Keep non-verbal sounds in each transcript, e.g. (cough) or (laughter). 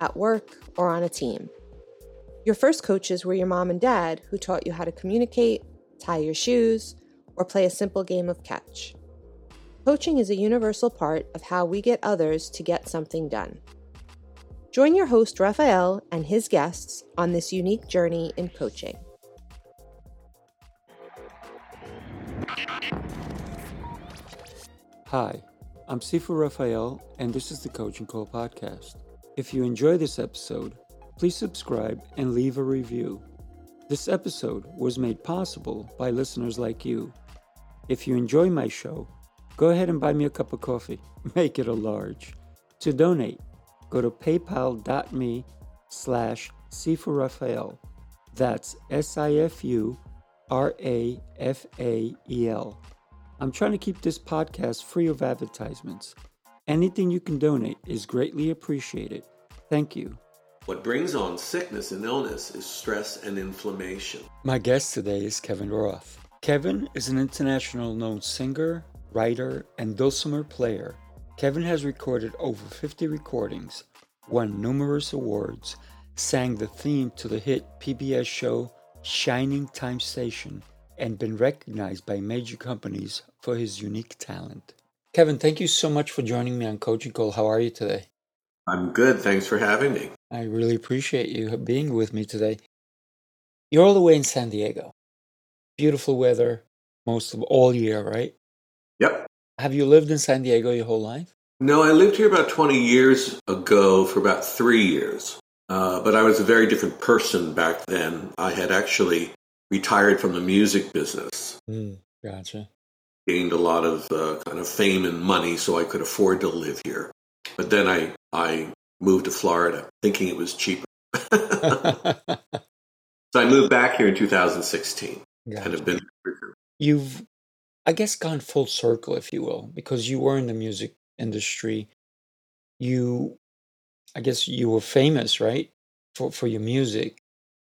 at work, or on a team. Your first coaches were your mom and dad who taught you how to communicate, tie your shoes, or play a simple game of catch. Coaching is a universal part of how we get others to get something done. Join your host, Rafael, and his guests on this unique journey in coaching. Hi, I'm Sifu Rafael, and this is the Coaching Call Podcast. If you enjoy this episode, please subscribe and leave a review. This episode was made possible by listeners like you. If you enjoy my show, go ahead and buy me a cup of coffee. (laughs) Make it a large. To donate, go to paypal.me slash Rafael. That's S-I-F-U-R-A-F-A-E-L. I'm trying to keep this podcast free of advertisements. Anything you can donate is greatly appreciated. Thank you. What brings on sickness and illness is stress and inflammation. My guest today is Kevin Roth. Kevin is an international known singer, writer, and dulcimer player. Kevin has recorded over 50 recordings, won numerous awards, sang the theme to the hit PBS show Shining Time Station, and been recognized by major companies for his unique talent. Kevin, thank you so much for joining me on Coaching Call. How are you today? I'm good. Thanks for having me. I really appreciate you being with me today. You're all the way in San Diego. Beautiful weather most of all year, right? Yep. Have you lived in San Diego your whole life? No, I lived here about 20 years ago for about three years. Uh, but I was a very different person back then. I had actually retired from the music business. Mm, gotcha. Gained a lot of uh, kind of fame and money so I could afford to live here. But then I, I moved to Florida thinking it was cheaper. (laughs) so I moved back here in 2016 gotcha. and have been You've I guess, gone full circle, if you will, because you were in the music industry. You, I guess, you were famous, right, for for your music,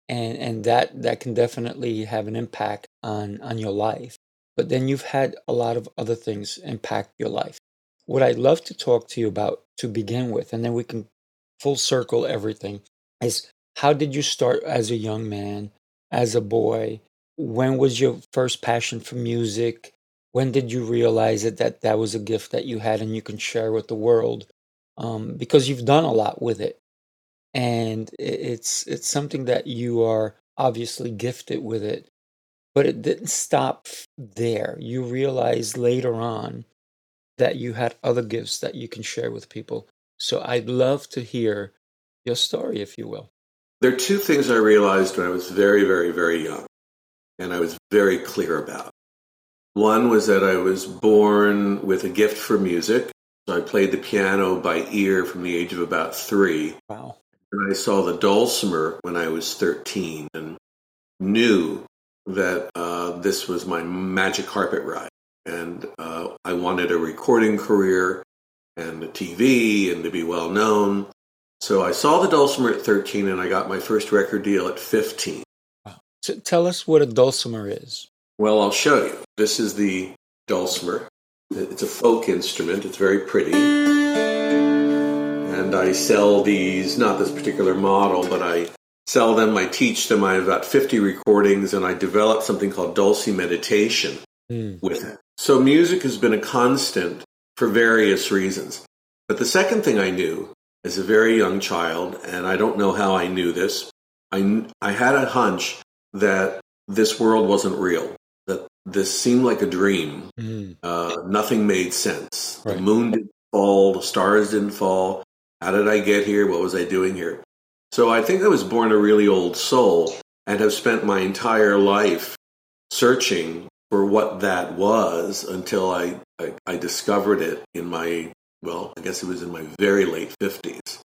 and and that that can definitely have an impact on on your life. But then you've had a lot of other things impact your life. What I'd love to talk to you about to begin with, and then we can full circle everything, is how did you start as a young man, as a boy? when was your first passion for music? When did you realize it that that was a gift that you had and you can share with the world? Um, because you've done a lot with it, and it's it's something that you are obviously gifted with it. But it didn't stop there. You realized later on that you had other gifts that you can share with people. So I'd love to hear your story, if you will. There are two things I realized when I was very, very, very young and I was very clear about. One was that I was born with a gift for music. So I played the piano by ear from the age of about three. Wow. And I saw the dulcimer when I was 13 and knew that uh, this was my magic carpet ride. And uh, I wanted a recording career and a TV and to be well known. So I saw the dulcimer at 13 and I got my first record deal at 15. So tell us what a dulcimer is. Well, I'll show you. This is the dulcimer. It's a folk instrument. It's very pretty. And I sell these, not this particular model, but I sell them, I teach them. I have about 50 recordings, and I develop something called Dulce Meditation mm. with it. So music has been a constant for various reasons. But the second thing I knew as a very young child, and I don't know how I knew this, I, I had a hunch that this world wasn't real, that this seemed like a dream. Mm. Uh, nothing made sense. Right. The moon didn't fall, the stars didn't fall. How did I get here? What was I doing here? So I think I was born a really old soul and have spent my entire life searching for what that was until I, I, I discovered it in my, well, I guess it was in my very late 50s.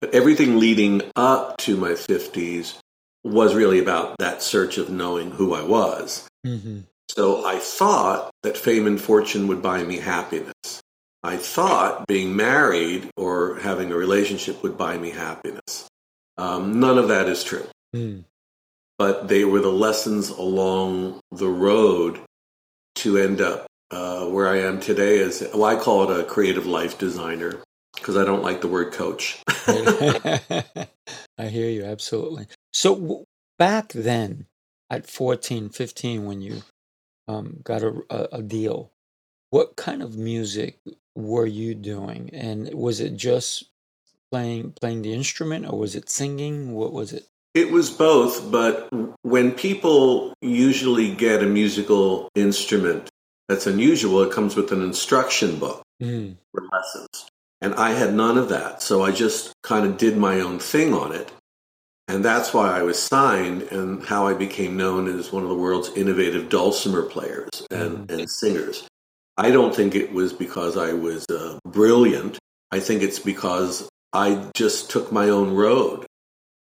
But everything leading up to my 50s was really about that search of knowing who I was. Mm-hmm. So I thought that fame and fortune would buy me happiness. I thought being married or having a relationship would buy me happiness. Um, none of that is true. Mm. But they were the lessons along the road to end up uh, where I am today. As well, I call it a creative life designer because I don't like the word coach. (laughs) (laughs) I hear you absolutely. So w- back then, at 14, 15, when you um, got a, a, a deal, what kind of music were you doing? And was it just playing playing the instrument, or was it singing? What was it? It was both, but when people usually get a musical instrument that's unusual, it comes with an instruction book mm. for lessons. And I had none of that. So I just kind of did my own thing on it. And that's why I was signed and how I became known as one of the world's innovative dulcimer players and, mm. and singers. I don't think it was because I was uh, brilliant. I think it's because I just took my own road.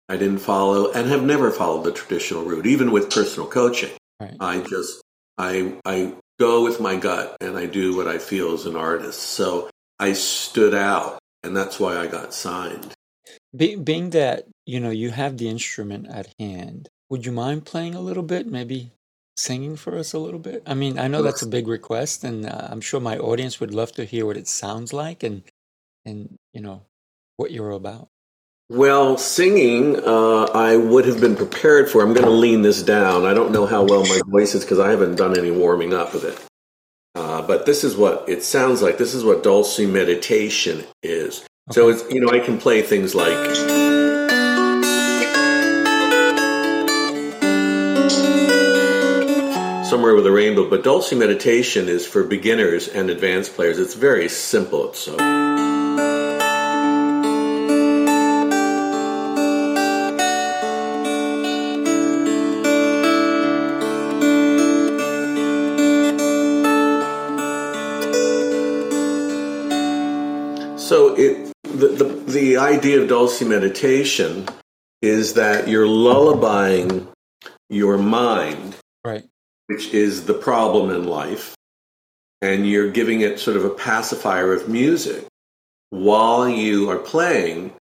I didn't follow and have never followed the traditional route, even with personal coaching. Right. I just I I go with my gut and I do what I feel as an artist. So I stood out, and that's why I got signed. Be- being that you know you have the instrument at hand, would you mind playing a little bit? Maybe singing for us a little bit? I mean, I know that's a big request, and uh, I'm sure my audience would love to hear what it sounds like, and and you know what you're about. Well, singing, uh, I would have been prepared for. I'm going to lean this down. I don't know how well my voice is because I haven't done any warming up with it. Uh, but this is what it sounds like. This is what Dulce meditation is. Okay. So it's you know I can play things like. Somewhere with a rainbow, but Dulce meditation is for beginners and advanced players. It's very simple. So idea of dulce meditation is that you're lullabying your mind, right, which is the problem in life, and you're giving it sort of a pacifier of music. While you are playing,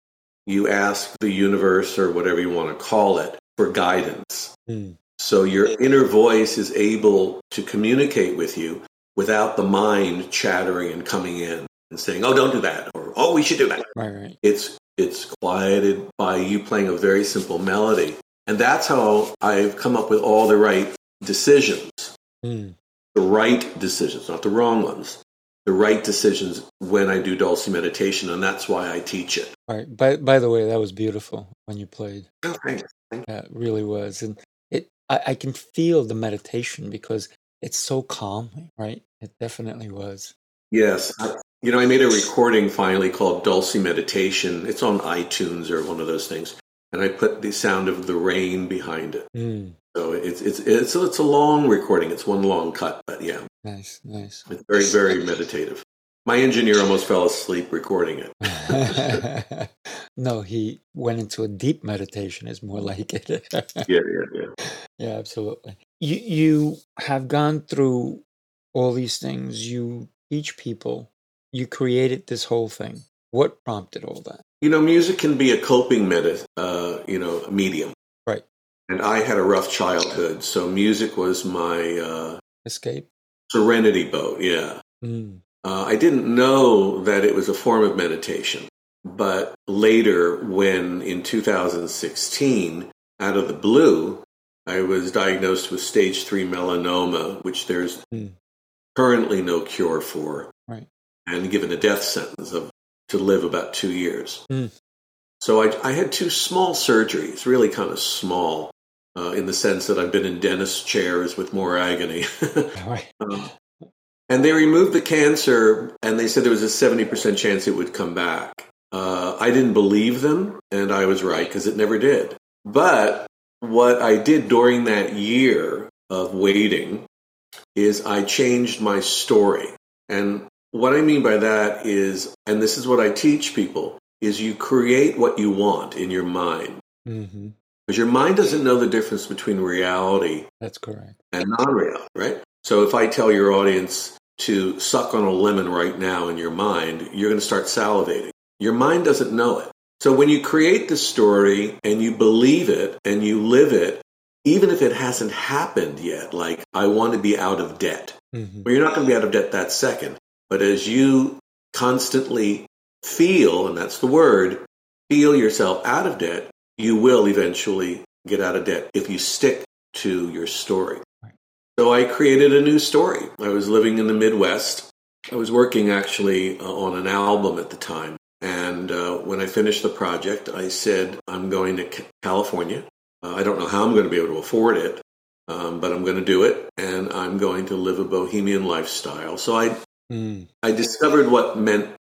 you ask the universe or whatever you want to call it for guidance. Mm. So your inner voice is able to communicate with you without the mind chattering and coming in and saying, "Oh, don't do that," or "Oh, we should do that." Right, right. It's it's quieted by you playing a very simple melody, and that's how I've come up with all the right decisions, mm. the right decisions, not the wrong ones. The right decisions when I do Dulce meditation, and that's why I teach it. All right. By by the way, that was beautiful when you played. Oh, thanks. Yeah, it really was, and it I, I can feel the meditation because it's so calming, right? It definitely was. Yes, I, you know, I made a recording finally called Dulce Meditation. It's on iTunes or one of those things, and I put the sound of the rain behind it. Mm. So it's it's it's it's a long recording. It's one long cut, but yeah, nice, nice. It's very very meditative. My engineer almost fell asleep recording it. (laughs) no, he went into a deep meditation. Is more like it. (laughs) yeah, yeah, yeah. Yeah, absolutely. You you have gone through all these things. You teach people you created this whole thing. What prompted all that? You know, music can be a coping meta, uh, you know, medium. Right. And I had a rough childhood, so music was my uh, escape, serenity boat. Yeah. Mm. Uh, I didn't know that it was a form of meditation, but later, when in 2016, out of the blue, I was diagnosed with stage three melanoma, which there's mm. currently no cure for. Right and given a death sentence of to live about two years. Mm. So I, I, had two small surgeries, really kind of small, uh, in the sense that I've been in dentist chairs with more agony. (laughs) (laughs) um, and they removed the cancer, and they said there was a seventy percent chance it would come back. Uh, I didn't believe them, and I was right because it never did. But what I did during that year of waiting is I changed my story. And what I mean by that is, and this is what I teach people, is you create what you want in your mind. Mm-hmm. Because your mind doesn't know the difference between reality That's correct. and non reality, right? So if I tell your audience to suck on a lemon right now in your mind, you're going to start salivating. Your mind doesn't know it. So when you create the story and you believe it and you live it, even if it hasn't happened yet, like I want to be out of debt, Mm-hmm. well, you're not going to be out of debt that second. But as you constantly feel, and that's the word, feel yourself out of debt, you will eventually get out of debt if you stick to your story. So I created a new story. I was living in the Midwest. I was working actually uh, on an album at the time. And uh, when I finished the project, I said, I'm going to Ca- California. Uh, I don't know how I'm going to be able to afford it, um, but I'm going to do it. And I'm going to live a bohemian lifestyle. So I Mm. I discovered what meant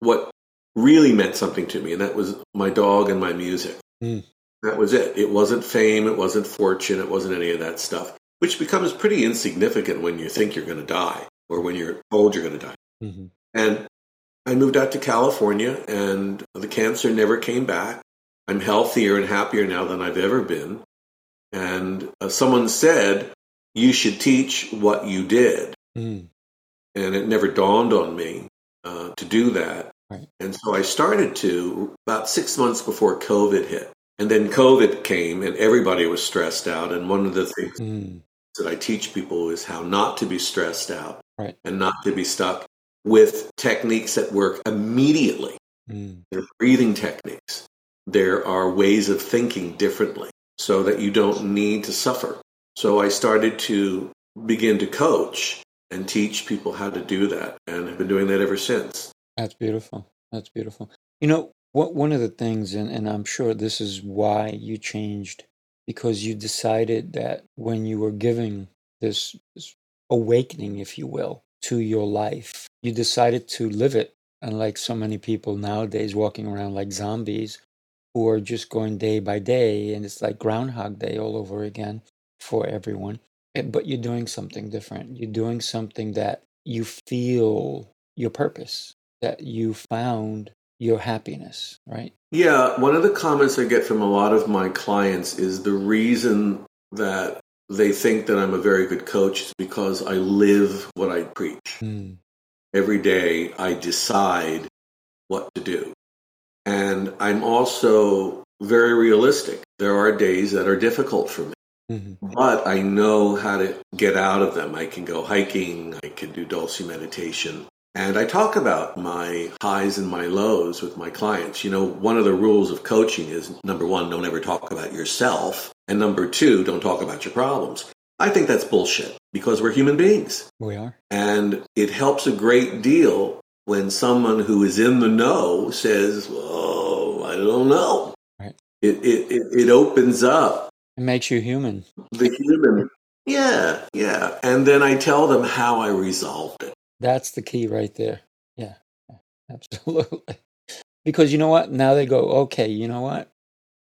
what really meant something to me, and that was my dog and my music. Mm. That was it. It wasn't fame, it wasn't fortune, it wasn't any of that stuff, which becomes pretty insignificant when you think you're going to die or when you're told you're going to die. Mm-hmm. And I moved out to California, and the cancer never came back. I'm healthier and happier now than I've ever been. And uh, someone said, You should teach what you did Mm. And it never dawned on me uh, to do that. Right. And so I started to about six months before COVID hit. And then COVID came and everybody was stressed out. And one of the things Mm. that I teach people is how not to be stressed out Right. and not to be stuck with techniques that work immediately. Mm. They're breathing techniques. There are ways of thinking differently so that you don't need to suffer. So I started to begin to coach and teach people how to do that and have been doing that ever since. That's beautiful. That's beautiful. You know, what one of the things, and, and I'm sure this is why you changed, because you decided that when you were giving this, this awakening, if you will, to your life, you decided to live it. Unlike so many people nowadays walking around like zombies who are just going day by day, and it's like Groundhog Day all over again for everyone. Eh, But you're doing something different. You're doing something that you feel your purpose, that you found your happiness, right? Yeah, one of the comments I get from a lot of my clients is the reason that they think that I'm a very good coach is because I live what I preach. Mm, every day I decide what to do. And I'm also very realistic. There are days that are difficult for me, mhm, but I know how to get out of them. I can go hiking, I can do Dulce meditation. And I talk about my highs and my lows with my clients. You know, one of the rules of coaching is number one, don't ever talk about yourself. And number two, don't talk about your problems. I think that's bullshit because we're human beings. We are. And it helps a great deal when someone who is in the know says, Oh, I don't know. Right. It, it, it, it opens up It makes you human. the human. Yeah, yeah. And then I tell them how I resolved it. That's the key right there. Yeah, yeah, absolutely. (laughs) Because you know what? Now they go, okay, you know what?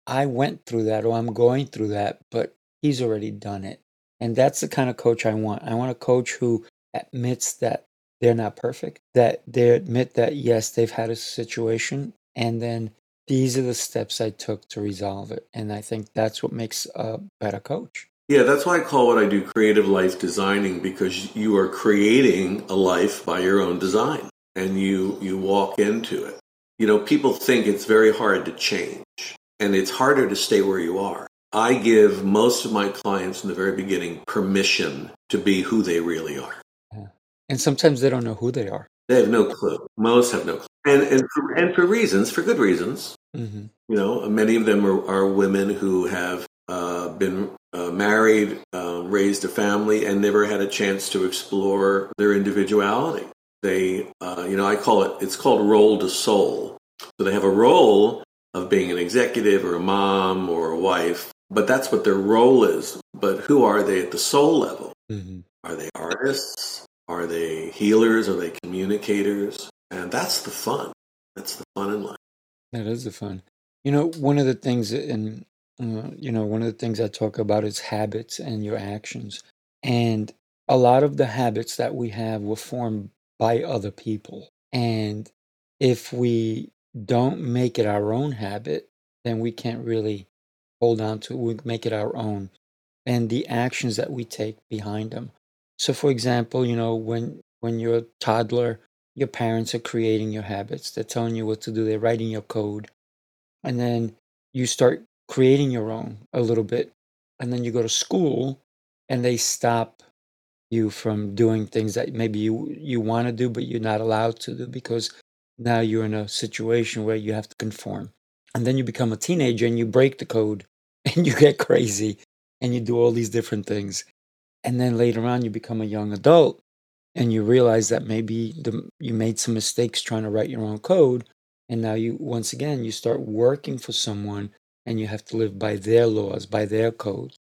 I went through that or I'm going through that, but he's already done it. And that's the kind of coach I want. I want a coach who admits that they're not perfect, that they admit that, yes, they've had a situation, and then these are the steps I took to resolve it. And I think that's what makes a better coach. Yeah, that's why I call what I do creative life designing because you are creating a life by your own design and you you walk into it. You know, people think it's very hard to change and it's harder to stay where you are. I give most of my clients in the very beginning permission to be who they really are. Yeah. And sometimes they don't know who they are. They have no clue. Most have no clue. And and for, and for reasons, for good reasons. Hmm You know, many of them are, are women who have uh, been uh, married, uh, raised a family, and never had a chance to explore their individuality. They, uh, you know, I call it, it's called role to soul. So they have a role of being an executive or a mom or a wife, but that's what their role is. But who are they at the soul level? hmm Are they artists? Are they healers? Are they communicators? And that's the fun. That's the fun in life. That is the fun. You know, one of the things, and uh, you know, one of the things I talk about is habits and your actions. And a lot of the habits that we have were formed by other people. And if we don't make it our own habit, then we can't really hold on to. We make it our own. And the actions that we take behind them. So for example, you know, when when you're a toddler, your parents are creating your habits. They're telling you what to do. They're writing your code. And then you start creating your own a little bit. And then you go to school and they stop you from doing things that maybe you you want to do but you're not allowed to do because now you're in a situation where you have to conform and then you become a teenager and you break the code (laughs) and you get crazy and you do all these different things and then later on you become a young adult and you realize that maybe the, you made some mistakes trying to write your own code and now you once again you start working for someone and you have to live by their laws by their codes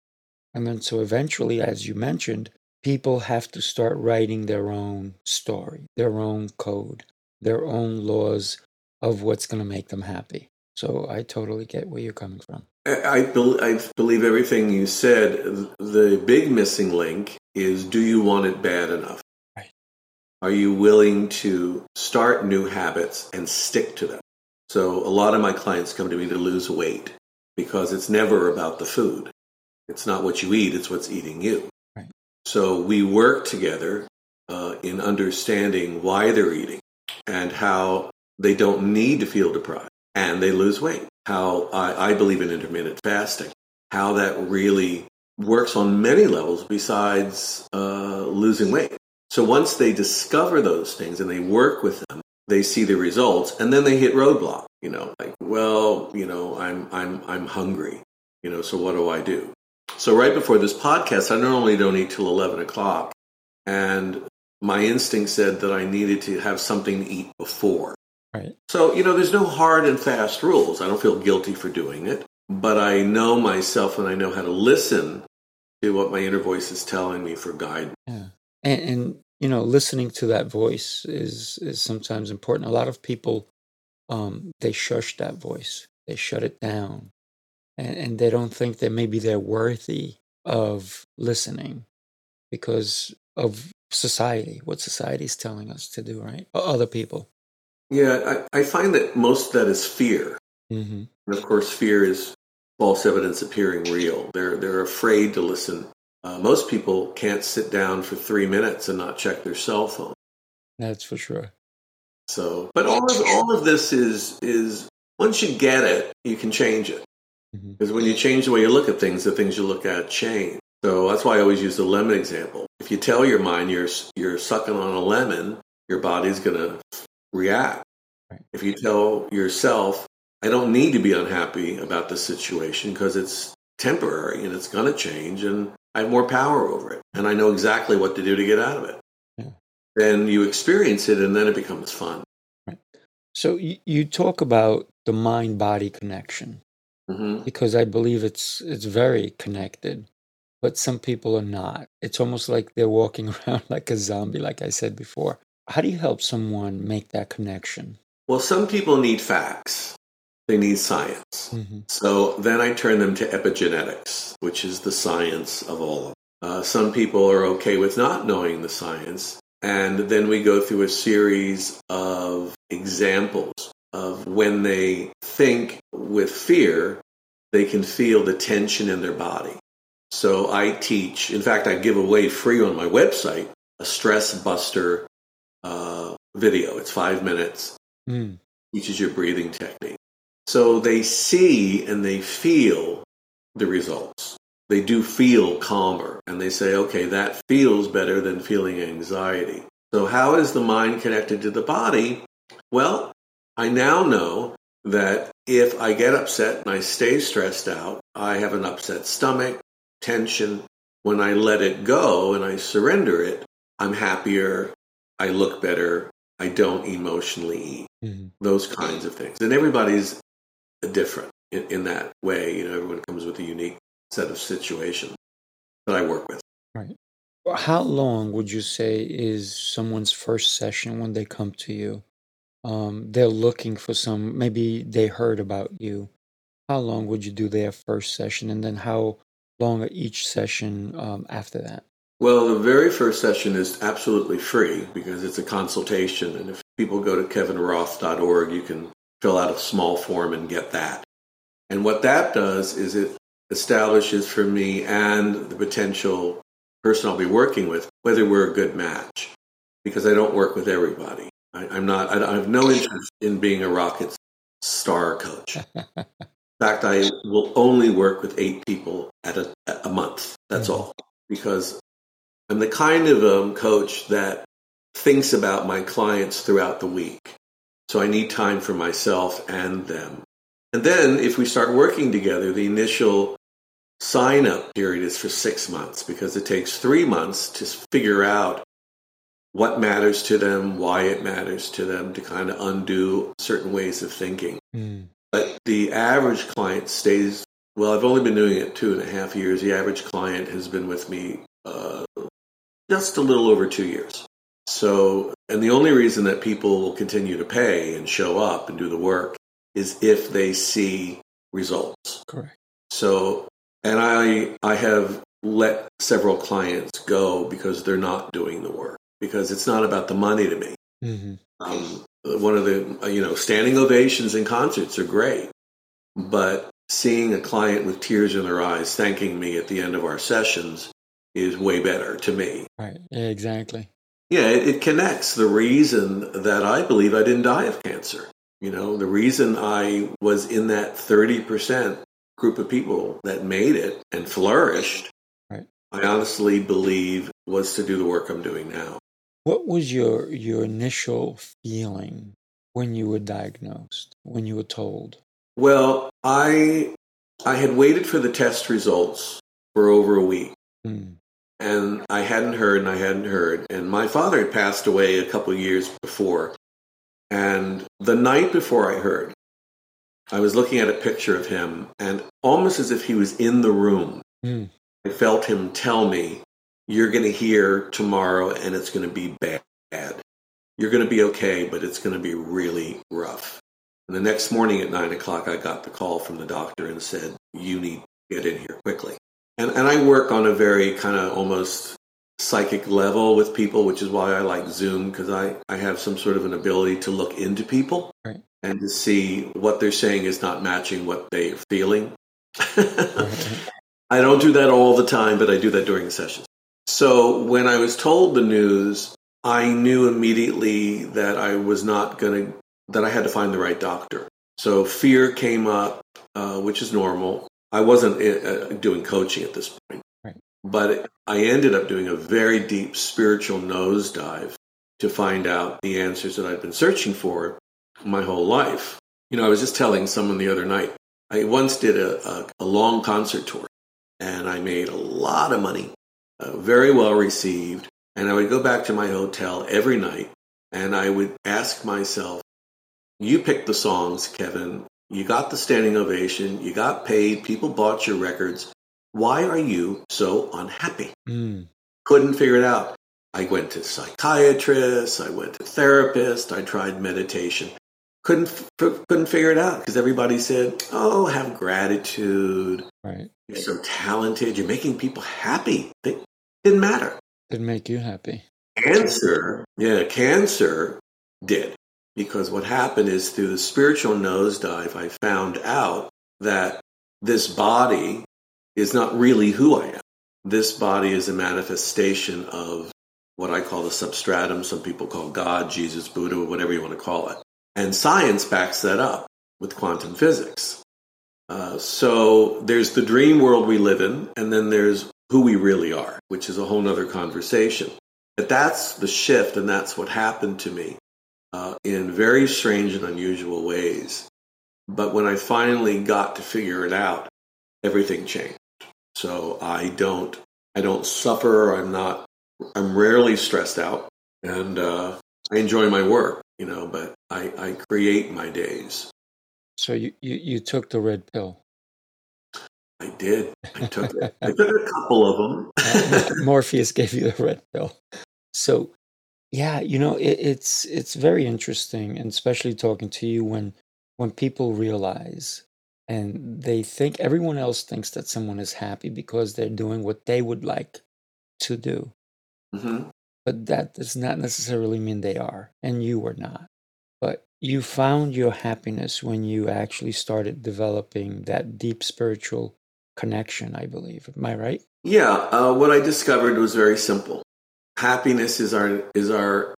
and then so eventually as you mentioned people have to start writing their own story, their own code, their own laws of what's going to make them happy. So I totally get where you're coming from. I, I believe everything you said. The big missing link is do you want it bad enough? Right. Are you willing to start new habits and stick to them? So a lot of my clients come to me to lose weight because it's never about the food. It's not what you eat, it's what's eating you. So we work together uh, in understanding why they're eating and how they don't need to feel deprived and they lose weight. How I, I believe in intermittent fasting, how that really works on many levels besides uh, losing weight. So once they discover those things and they work with them, they see the results and then they hit roadblock, you know, like, well, you know, I'm, I'm, I'm hungry, you know, so what do I do? So right before this podcast, I normally don't eat till 11 o'clock. And my instinct said that I needed to have something to eat before. Right. So, you know, there's no hard and fast rules. I don't feel guilty for doing it, but I know myself and I know how to listen to what my inner voice is telling me for guidance. Yeah. And, and you know, listening to that voice is is sometimes important. A lot of people um they shush that voice. They shut it down and, and they don't think that maybe they're worthy of listening because of society, what society is telling us to do, right? Other people. Yeah, I, I find that most of that is fear. Mm-hmm. And of course, fear is false evidence appearing real. They're, they're afraid to listen. Uh, most people can't sit down for three minutes and not check their cell phone. That's for sure. So, but all of all of this is is once you get it, you can change it. Mm-hmm. Because when you change the way you look at things, the things you look at change. So that's why I always use the lemon example. If you tell your mind you're you're sucking on a lemon, your body's going to react. Right. If you tell yourself, I don't need to be unhappy about the situation because it's temporary and it's going to change and I have more power over it and I know exactly what to do to get out of it. Yeah. Then you experience it and then it becomes fun. Right. So you, you talk about the mind body connection mm-hmm. because I believe it's it's very connected. But some people are not. It's almost like they're walking (laughs) around like a zombie, like I said before. How do you help someone make that connection? Well, some people need facts. They need science. Mm-hmm. So then I turn them to epigenetics, which is the science of all of them. Uh, some people are okay with not knowing the science. And then we go through a series of examples of when they think with fear, they can feel the tension in their body. So I teach, in fact, I give away free on my website a stress buster uh, video. It's five minutes, mm. teaches your breathing technique. So they see and they feel the results. They do feel calmer and they say, okay, that feels better than feeling anxiety. So, how is the mind connected to the body? Well, I now know that if I get upset and I stay stressed out, I have an upset stomach, tension. When I let it go and I surrender it, I'm happier, I look better, I don't emotionally eat. Mm-hmm. Those kinds of things. And everybody's different in, in that way. You know, everyone comes with a unique set of situations that I work with. Right. How long would you say is someone's first session when they come to you? um, they're looking for some, maybe they heard about you. How long would you do their first session? And then how long each session um, after that? Well, the very first session is absolutely free because it's a consultation. And if people go to kevinroth.org, you can fill out a small form and get that. And what that does is it establishes for me and the potential person I'll be working with whether we're a good match. Because I don't work with everybody. I, am not. I, I have no interest in being a rocket star coach. (laughs) in fact, I will only work with eight people at a, a month. That's mm-hmm. all. Because I'm the kind of um, coach that thinks about my clients throughout the week. So I need time for myself and them. And then if we start working together, the initial sign up period is for six months because it takes three months to figure out what matters to them, why it matters to them, to kind of undo certain ways of thinking. Mm. But the average client stays, well, I've only been doing it two and a half years. The average client has been with me uh, just a little over two years. So, and the only reason that people will continue to pay and show up and do the work is if they see results. Correct. So, and I I have let several clients go because they're not doing the work because it's not about the money to me. Mm-hmm. Um, one of the you know standing ovations in concerts are great, but seeing a client with tears in their eyes thanking me at the end of our sessions is way better to me. Right. Exactly. Yeah, it, it connects the reason that I believe I didn't die of cancer. You know, the reason I was in that 30% group of people that made it and flourished, right. I honestly believe was to do the work I'm doing now. What was your your initial feeling when you were diagnosed, when you were told? Well, I I had waited for the test results for over a week. Mm and I hadn't heard and I hadn't heard. And my father had passed away a couple years before. And the night before I heard, I was looking at a picture of him, and almost as if he was in the room, mm. I felt him tell me, You're going to hear tomorrow, and it's going to be bad. You're going to be okay, but it's going to be really rough. And the next morning at nine o'clock, I got the call from the doctor and said, You need to get in here quickly. And, and I work on a very kind of almost psychic level with people, which is why I like Zoom because I, I have some sort of an ability to look into people right. and to see what they're saying is not matching what they're feeling. (laughs) I don't do that all the time, but I do that during the sessions. So when I was told the news, I knew immediately that I was not going to, that I had to find the right doctor. So fear came up, uh, which is normal. I wasn't uh, doing coaching at this point, right. but I ended up doing a very deep spiritual nosedive to find out the answers that I'd been searching for my whole life. You know, I was just telling someone the other night, I once did a, a, a long concert tour and I made a lot of money, uh, very well received. And I would go back to my hotel every night and I would ask myself, you pick the songs, Kevin, you got the standing ovation. You got paid. People bought your records. Why are you so unhappy? Mm. Couldn't figure it out. I went to psychiatrists. I went to therapists. I tried meditation. Couldn't couldn't figure it out because everybody said, "Oh, have gratitude. Right. You're so talented. You're making people happy." It didn't matter. Didn't make you happy. Cancer, yeah, cancer did because what happened is through the spiritual nosedive, I found out that this body is not really who I am. This body is a manifestation of what I call the substratum. Some people call God, Jesus, Buddha, whatever you want to call it. And science backs that up with quantum physics. Uh, so there's the dream world we live in, and then there's who we really are, which is a whole other conversation. But that's the shift, and that's what happened to me uh, in very strange and unusual ways. But when I finally got to figure it out, everything changed. So I don't, I don't suffer. I'm not, I'm rarely stressed out, and uh, I enjoy my work, you know. But I, I create my days. So you, you, you took the red pill. I did. I took it. (laughs) I took a couple of them. Morpheus gave you the red pill. So yeah, you know, it, it's it's very interesting, and especially talking to you when when people realize and they think everyone else thinks that someone is happy because they're doing what they would like to do. Mm-hmm. But that does not necessarily mean they are, and you were not. but you found your happiness when you actually started developing that deep spiritual connection, I believe. Am I right? Yeah. Uh, what I discovered was very simple. Happiness is our is our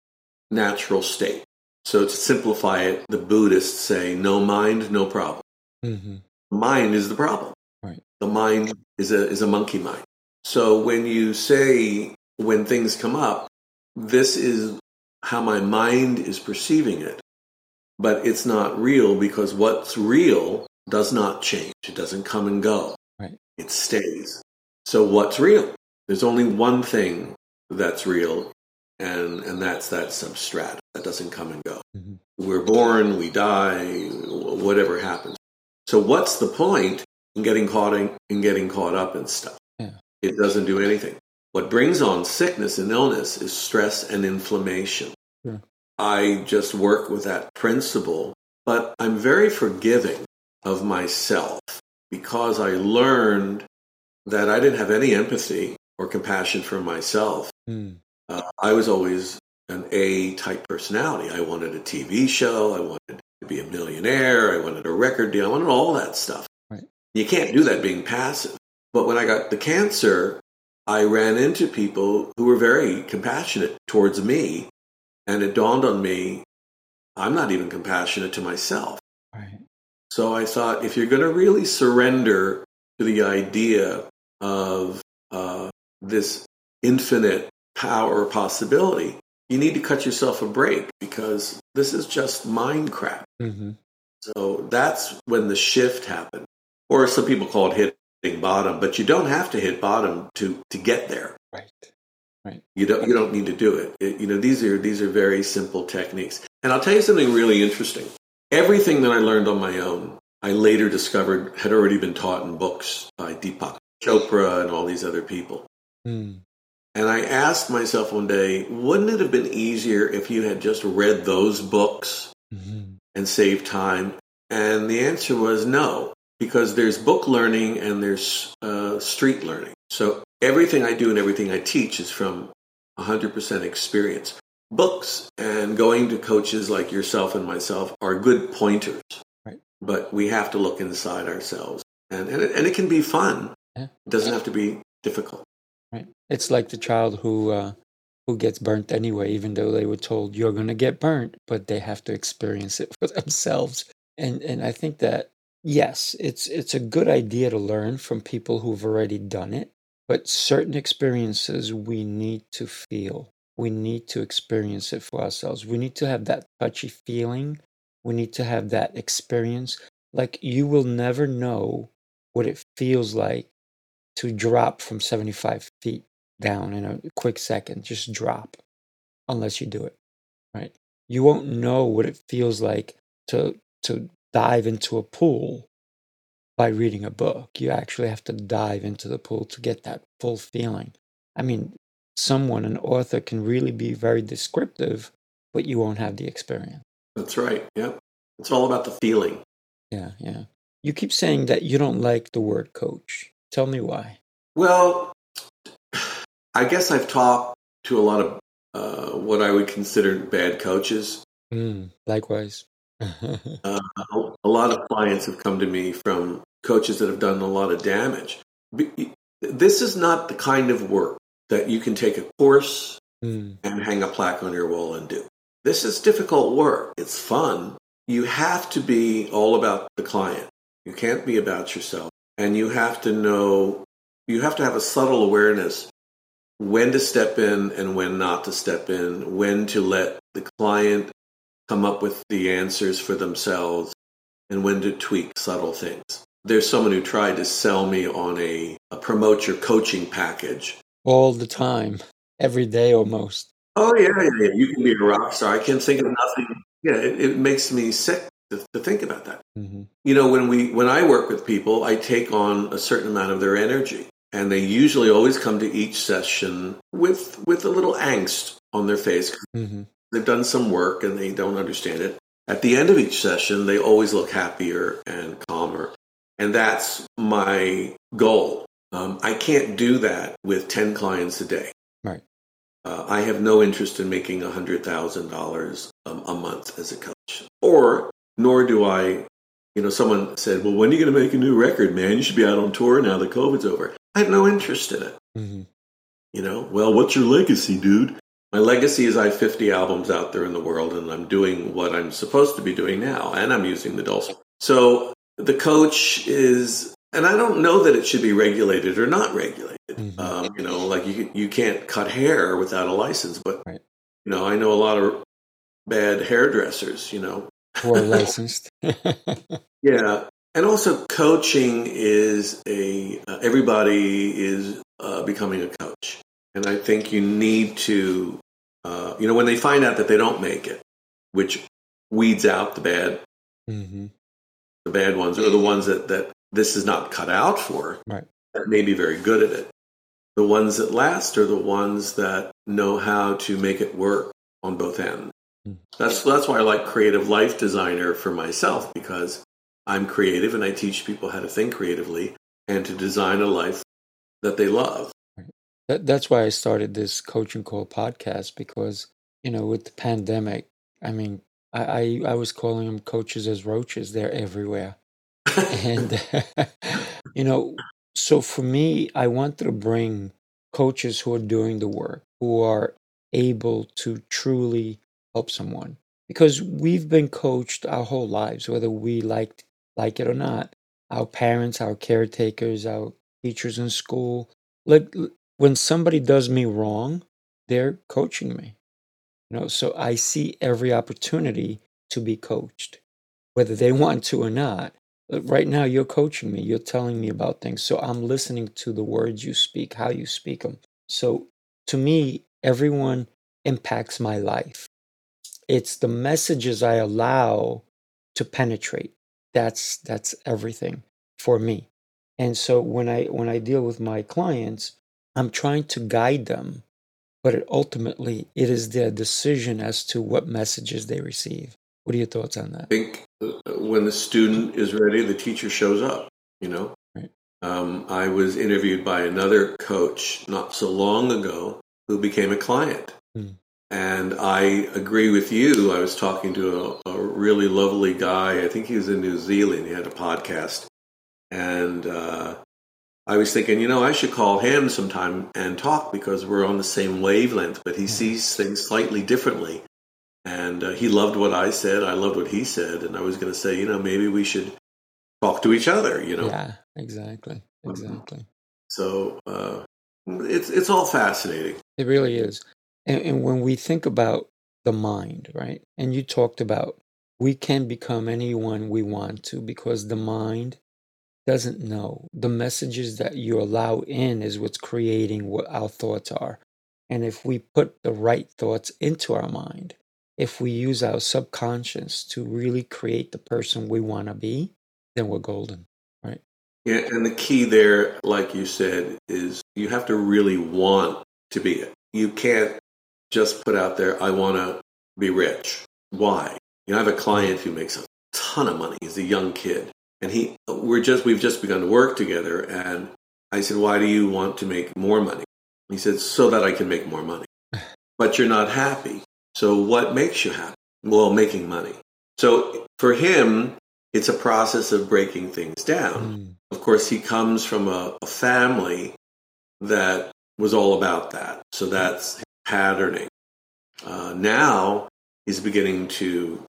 natural state. So to simplify it, the Buddhists say, "No mind, no problem." Mm-hmm. Mind is the problem. Right. The mind is a is a monkey mind. So when you say when things come up, this is how my mind is perceiving it, but it's not real because what's real does not change. It doesn't come and go. Right. It stays. So what's real? There's only one thing that's real, and and that's that substrate that doesn't come and go. Mm-hmm. We're born, we die, whatever happens. So what's the point in getting caught in, in getting caught up in stuff? Yeah. It doesn't do anything. What brings on sickness and illness is stress and inflammation. Yeah. I just work with that principle, but I'm very forgiving of myself because I learned that I didn't have any empathy or compassion for myself. Mm. Uh, I was always an A type personality. I wanted a TV show. I wanted to be a millionaire. I wanted a record deal. I wanted all that stuff. Right. You can't do that being passive. But when I got the cancer, I ran into people who were very compassionate towards me. And it dawned on me, I'm not even compassionate to myself. Right. So I thought, if you're going to really surrender to the idea of uh, this infinite power or possibility, you need to cut yourself a break because this is just mind crap. Mm-hmm. So that's when the shift happened. Or some people call it hitting bottom, but you don't have to hit bottom to, to get there. Right. Right. You don't you don't need to do it. it. You know these are these are very simple techniques. And I'll tell you something really interesting. Everything that I learned on my own, I later discovered had already been taught in books by Deepak Chopra and all these other people. Mm. And I asked myself one day, wouldn't it have been easier if you had just read those books mm-hmm. and saved time? And the answer was no, because there's book learning and there's uh, street learning. So everything I do and everything I teach is from 100% experience. Books and going to coaches like yourself and myself are good pointers, right. but we have to look inside ourselves. And, and, it, and it can be fun. Yeah. It doesn't have to be difficult. Right. It's like the child who uh, who gets burnt anyway, even though they were told you're going to get burnt, but they have to experience it (laughs) for themselves. And and I think that yes, it's it's a good idea to learn from people who've already done it, but certain experiences we need to feel. We need to experience it for ourselves. We need to have that touchy feeling. We need to have that experience. Like you will never know what it feels like to drop from 75 feet down in a quick second, just drop, unless you do it, right? You won't know what it feels like to to dive into a pool by reading a book. You actually have to dive into the pool to get that full feeling. I mean, someone, an author, can really be very descriptive, but you won't have the experience. That's right. Yep. It's all about the feeling. Yeah, yeah. You keep saying that you don't like the word coach. Tell me why. Well, I guess I've talked to a lot of uh, what I would consider bad coaches. Mm, likewise. (laughs) uh, a lot of clients have come to me from coaches that have done a lot of damage. This is not the kind of work that you can take a course mm. and hang a plaque on your wall and do. This is difficult work. It's fun. You have to be all about the client. You can't be about yourself. And you have to know, you have to have a subtle awareness when to step in and when not to step in, when to let the client come up with the answers for themselves, and when to tweak subtle things. There's someone who tried to sell me on a, a promote your coaching package. All the time, every day almost. Oh, yeah, yeah, yeah. You can be a rock star. I can't think of nothing. Yeah, it, it makes me sick to, to think about that. Mm-hmm. You know, when we when I work with people, I take on a certain amount of their energy, and they usually always come to each session with with a little angst on their face. Mm-hmm. They've done some work and they don't understand it. At the end of each session, they always look happier and calmer, and that's my goal. Um, I can't do that with ten clients a day. Right. uh, I have no interest in making $100,000 um, a month as a coach. Or, nor do I, you know, someone said, well, when are you going to make a new record, man? You should be out on tour now that COVID's over. I have no interest in it. Mm-hmm. You know, well, what's your legacy, dude? My legacy is I have 50 albums out there in the world and I'm doing what I'm supposed to be doing now and I'm using the dulcimer. So the coach is and I don't know that it should be regulated or not regulated. Mm-hmm. Um, you know, like you you can't cut hair without a license, but right. you know, I know a lot of bad hairdressers. You know, who are licensed. (laughs) yeah, and also coaching is a uh, everybody is uh, becoming a coach, and I think you need to, uh, you know, when they find out that they don't make it, which weeds out the bad. Mm-hmm. The bad ones or the ones that, that this is not cut out for right. that may be very good at it. The ones that last are the ones that know how to make it work on both ends. Mm. That's that's why I like creative life designer for myself because I'm creative and I teach people how to think creatively and to design a life that they love. That, that's why I started this coaching call podcast because you know with the pandemic, I mean, I I, I was calling them coaches as roaches. They're everywhere and (laughs) you know so for me i wanted to bring coaches who are doing the work who are able to truly help someone. Because we've been coached our whole lives whether we like like it or not our parents our caretakers our teachers in school. Like when somebody does me wrong they're coaching me you know? So i see every opportunity to be coached whether they want to or not. Right now you're coaching me you're telling me about things. So i'm listening to the words you speak how you speak them so to me everyone impacts my life it's the messages i allow to penetrate that's that's everything for me and so when i when i deal with my clients i'm trying to guide them but it, ultimately it is their decision as to what messages they receive what are your thoughts on that? I think uh, when the student is ready, the teacher shows up. You know, right. um, I was interviewed by another coach not so long ago who became a client. Hmm. And I agree with you. I was talking to a, a, really lovely guy. I think he was in New Zealand. He had a podcast. And uh, I was thinking, you know, I should call him sometime and talk because we're on the same wavelength, but he sees things slightly differently. And uh, he loved what I said. I loved what he said. And I was going to say, you know, maybe we should talk to each other, you know? Yeah, exactly. Mm-hmm. Exactly. So uh, it's, it's all fascinating. It really is. And, and when we think about the mind, right? And you talked about we can become anyone we want to because the mind doesn't know. The messages that you allow in is what's creating what our thoughts are. And if we put the right thoughts into our mind, if we use our subconscious to really create the person we want to be, then we're golden, right? Yeah, and the key there, like you said, is you have to really want to be it. You can't just put out there, I want to be rich. Why? You know, I have a client who makes a ton of money. He's a young kid. And he we're just we've just begun to work together and I said, Why do you want to make more money? He said, So that I can make more money. (sighs) But you're not happy. So, what makes you happy? Well, making money. So, for him, it's a process of breaking things down. Mm. Of course, he comes from a, a, family that was all about that. So, that's patterning. Uh, now, he's beginning to,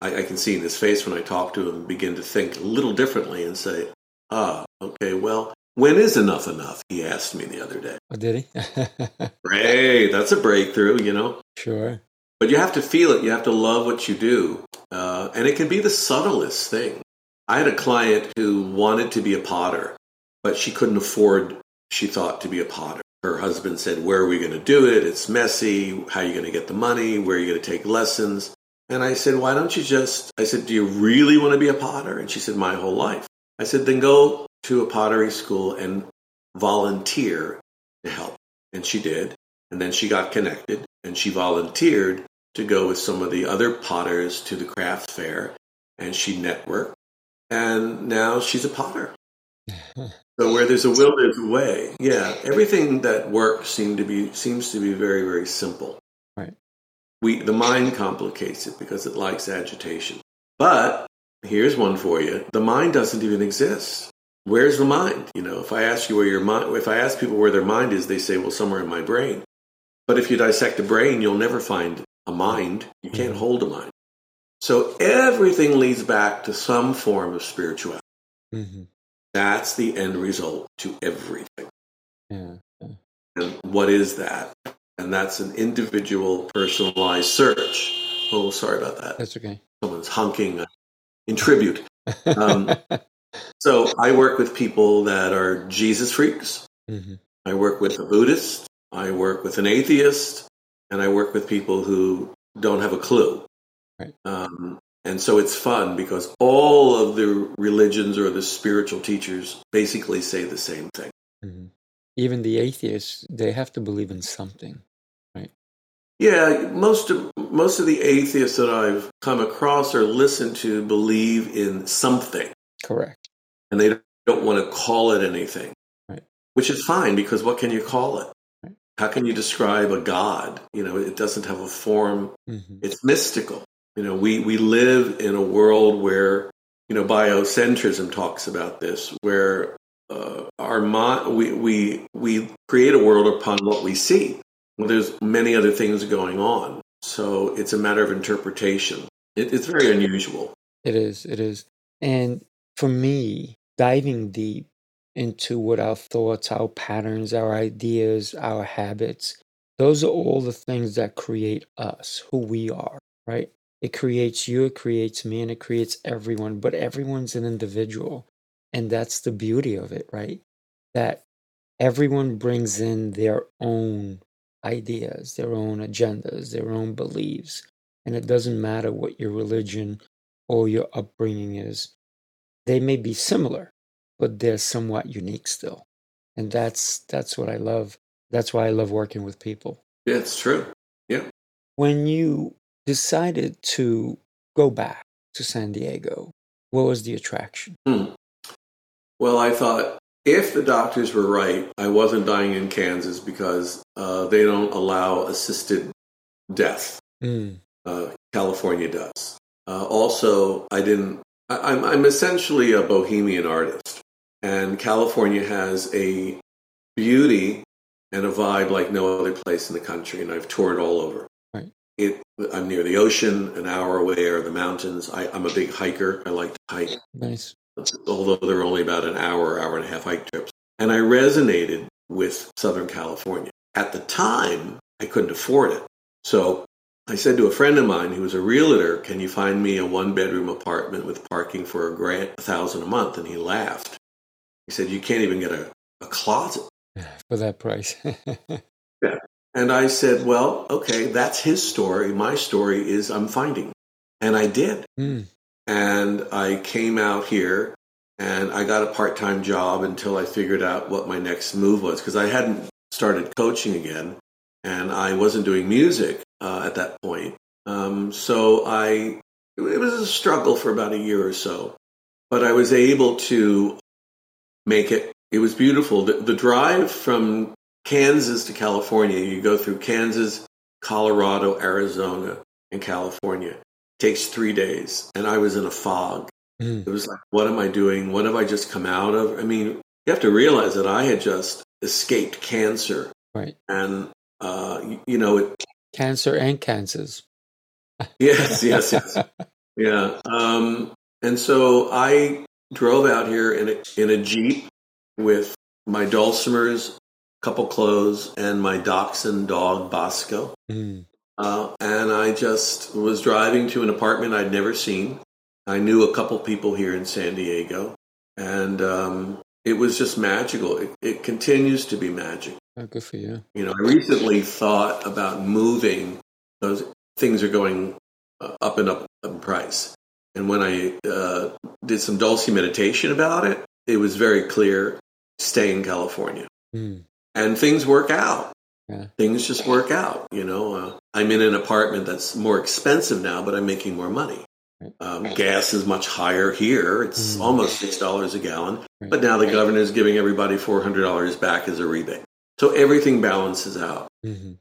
I, I can see in his face when I talk to him, begin to think a little differently and say, ah, okay, well, when is enough enough? He asked me the other day. Oh, did he? (laughs) Great. That's a breakthrough, you know? Sure. But you have to feel it. You have to love what you do. Uh, and it can be the subtlest thing. I had a client who wanted to be a potter, but she couldn't afford, she thought, to be a potter. Her husband said, Where are we going to do it? It's messy. How are you going to get the money? Where are you going to take lessons? And I said, Why don't you just, I said, Do you really want to be a potter? And she said, My whole life. I said, Then go to a pottery school and volunteer to help. And she did. And then she got connected and she volunteered to go with some of the other potters to the craft fair and she networked. And now she's a potter. (laughs) So where there's a will, there's a way. Yeah, everything that works seems to be seems to be very very simple. Right. We the mind complicates it because it likes agitation. But here's one for you: the mind doesn't even exist. Where's the mind? You know, if I ask you where your mind, if I ask people where their mind is, they say, "Well, somewhere in my brain." But if you dissect a brain, you'll never find a mind. You can't mm-hmm. hold a mind. So everything leads back to some form of spirituality. Mm-hmm. That's the end result to everything. Yeah. And what is that? And that's an individual, personalized search. Oh, sorry about that. That's okay. Someone's honking uh, in tribute. Um, (laughs) so I work with people that are Jesus freaks. Mm-hmm. I work with a Buddhist. I work with an atheist. And I work with people who don't have a clue. Right. Um, and so it's fun because all of the religions or the spiritual teachers basically say the same thing. Mm-hmm. Even the atheists, they have to believe in something, right? Yeah, most of most of the atheists that I've come across or listened to believe in something. Correct. And they don't want to call it anything. Right. Which is fine because what can you call it? Right. How can you describe a god? You know, it doesn't have a form. Mm-hmm. It's mystical. You know, we, we live in a world where, you know, biocentrism talks about this, where uh, our mind, we, we, we create a world upon what we see. Well, there's many other things going on. So it's a matter of interpretation. It, it's very unusual. It is. It is. And for me, diving deep into what our thoughts, our patterns, our ideas, our habits, those are all the things that create us, who we are, right? It creates you, it creates me, and it creates everyone, but everyone's an individual. And that's the beauty of it, right? That everyone brings in their own ideas, their own agendas, their own beliefs. And it doesn't matter what your religion or your upbringing is. They may be similar, but they're somewhat unique still. And that's that's what I love. That's why I love working with people. Yeah, it's true. Yeah. When you decided to go back to San Diego? What was the attraction? Hmm. Well, I thought if the doctors were right, I wasn't dying in Kansas because uh, they don't allow assisted death. Mm. Uh, California does. Uh, also, I didn't. I, I'm, I'm essentially a bohemian artist, and California has a beauty and a vibe like no other place in the country, and I've toured all over. It, I'm near the ocean, an hour away are the mountains. I, am a big hiker. I like to hike. Nice. Although they're only about an hour, hour and a half hike trips. And I resonated with Southern California. At the time, I couldn't afford it. So I said to a friend of mine who was a realtor, Can you find me a one bedroom apartment with parking for a grand, a thousand a month? And he laughed. He said, You can't even get a, a closet (sighs) for that price. (laughs) yeah. And I said, well, okay, that's his story. My story is I'm finding. And I did. Mm. And I came out here and I got a part time job until I figured out what my next move was because I hadn't started coaching again and I wasn't doing music uh, at that point. Um, so I, it was a struggle for about a year or so, but I was able to make it. It was beautiful. The, the drive from Kansas to California. You go through Kansas, Colorado, Arizona, and California. It takes three days. And I was in a fog. Mm. It was like, what am I doing? What have I just come out of? I mean, you have to realize that I had just escaped cancer. Right. And, uh, you, you know, it. Cancer and cancers. (laughs) yes, yes, yes. yeah. Um, and so I drove out here in a, in a Jeep with my dulcimers couple clothes, and my dachshund dog Bosco. Mm. Uh, and I just was driving to an apartment I'd never seen. I knew a couple people here in San Diego, and um, it was just magical. It, it continues to be magic. Oh, good for you. You know, I recently thought about moving. Those things are going uh, up and up in price. And when I uh, did some Dulce meditation about it, it was very clear stay in California. Mm and things work out. Yeah. Things just work out. You know, uh, I'm in an apartment that's more expensive now, but I'm making more money. Um, gas is much higher here. It's mm. almost $6 a gallon. But now the governor is giving everybody $400 back as a rebate. So everything balances out. Mm-hmm.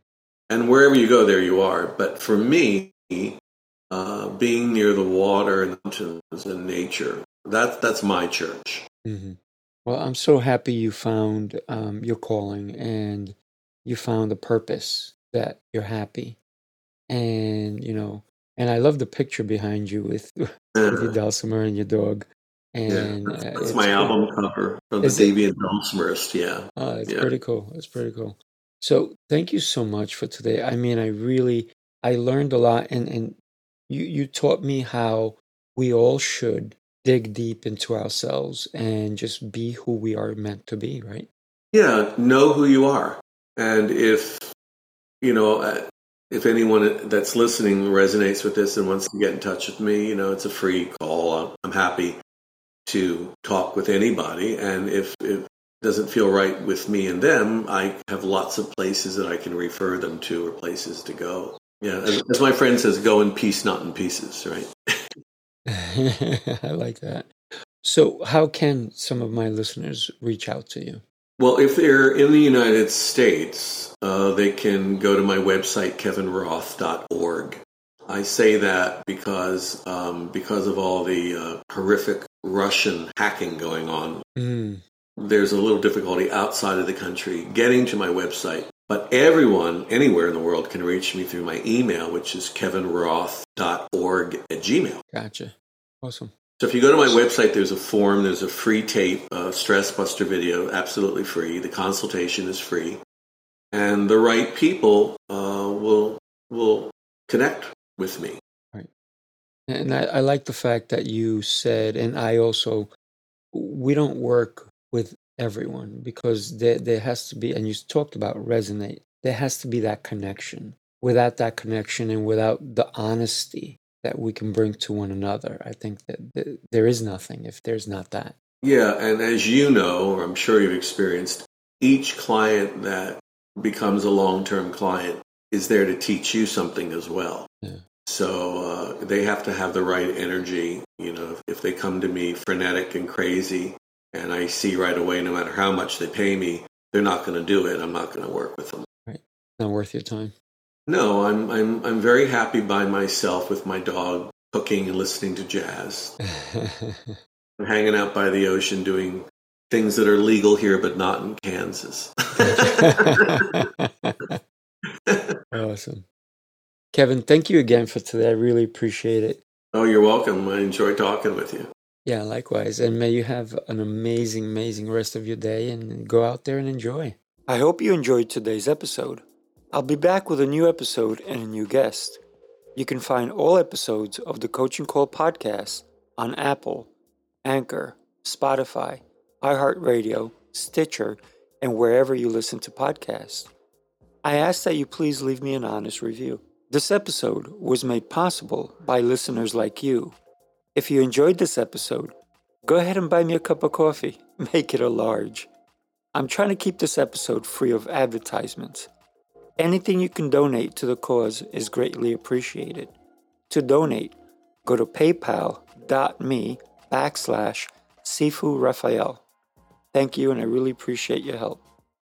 And wherever you go, there you are. But for me, uh, being near the water and mountains and nature, that, that's my church. Mm-hmm. Well, I'm so happy you found um, your calling and you found the purpose that you're happy. And, you know, and I love the picture behind you with, (laughs) with your dulcimer and your dog. And yeah, that's, that's uh, my album cover from the Davy and Dulcimerist. Yeah. Oh, it's yeah. pretty cool. It's pretty cool. So thank you so much for today. I mean, I really, I learned a lot and, and you, you taught me how we all should dig deep into ourselves and just be who we are meant to be, right? Yeah, know who you are. And if, you know, uh, if anyone that's listening resonates with this and wants to get in touch with me, you know, it's a free call. I'm happy to talk with anybody. And if it doesn't feel right with me and them, I have lots of places that I can refer them to or places to go. Yeah, as, as my friend says, go in peace, not in pieces, right? (laughs) (laughs) I like that. So, how can some of my listeners reach out to you? Well, if they're in the United States, uh, they can go to my website, kevinroth.org. I say that because um, because of all the uh, horrific Russian hacking going on. Mm. There's a little difficulty outside of the country getting to my website. But everyone, anywhere in the world, can reach me through my email, which is kevinroth.org at gmail. Gotcha. Awesome. So if you go to my website, there's a form, there's a free tape, a stress buster video, absolutely free. The consultation is free, and the right people uh, will will connect with me. Right. And I, I like the fact that you said, and I also, we don't work with everyone because there, there has to be, and you talked about resonate, there has to be that connection. Without that connection and without the honesty that we can bring to one another, I think that there is nothing if there's not that. Yeah, and as you know, or I'm sure you've experienced, each client that becomes a long term client is there to teach you something as well. Yeah. So uh, they have to have the right energy. You know, if, if they come to me frenetic and crazy, and I see right away, no matter how much they pay me, they're not going to do it. I'm not going to work with them. Right. Not worth your time. No, I'm I'm I'm very happy by myself with my dog cooking and listening to jazz. (laughs) I'm hanging out by the ocean doing things that are legal here but not in Kansas. (laughs) awesome. Kevin, thank you again for today. I really appreciate it. Oh, you're welcome. I enjoy talking with you. Yeah, likewise. And may you have an amazing, amazing rest of your day and go out there and enjoy. I hope you enjoyed today's episode. I'll be back with a new episode and a new guest. You can find all episodes of the Coaching Call podcast on Apple, Anchor, Spotify, iHeartRadio, Stitcher, and wherever you listen to podcasts. I ask that you please leave me an honest review. This episode was made possible by listeners like you. If you enjoyed this episode, go ahead and buy me a cup of coffee. (laughs) Make it a large. I'm trying to keep this episode free of advertisements. Anything you can donate to the cause is greatly appreciated. To donate, go to paypal.me backslash Sifu Rafael. Thank you, and I really appreciate your help.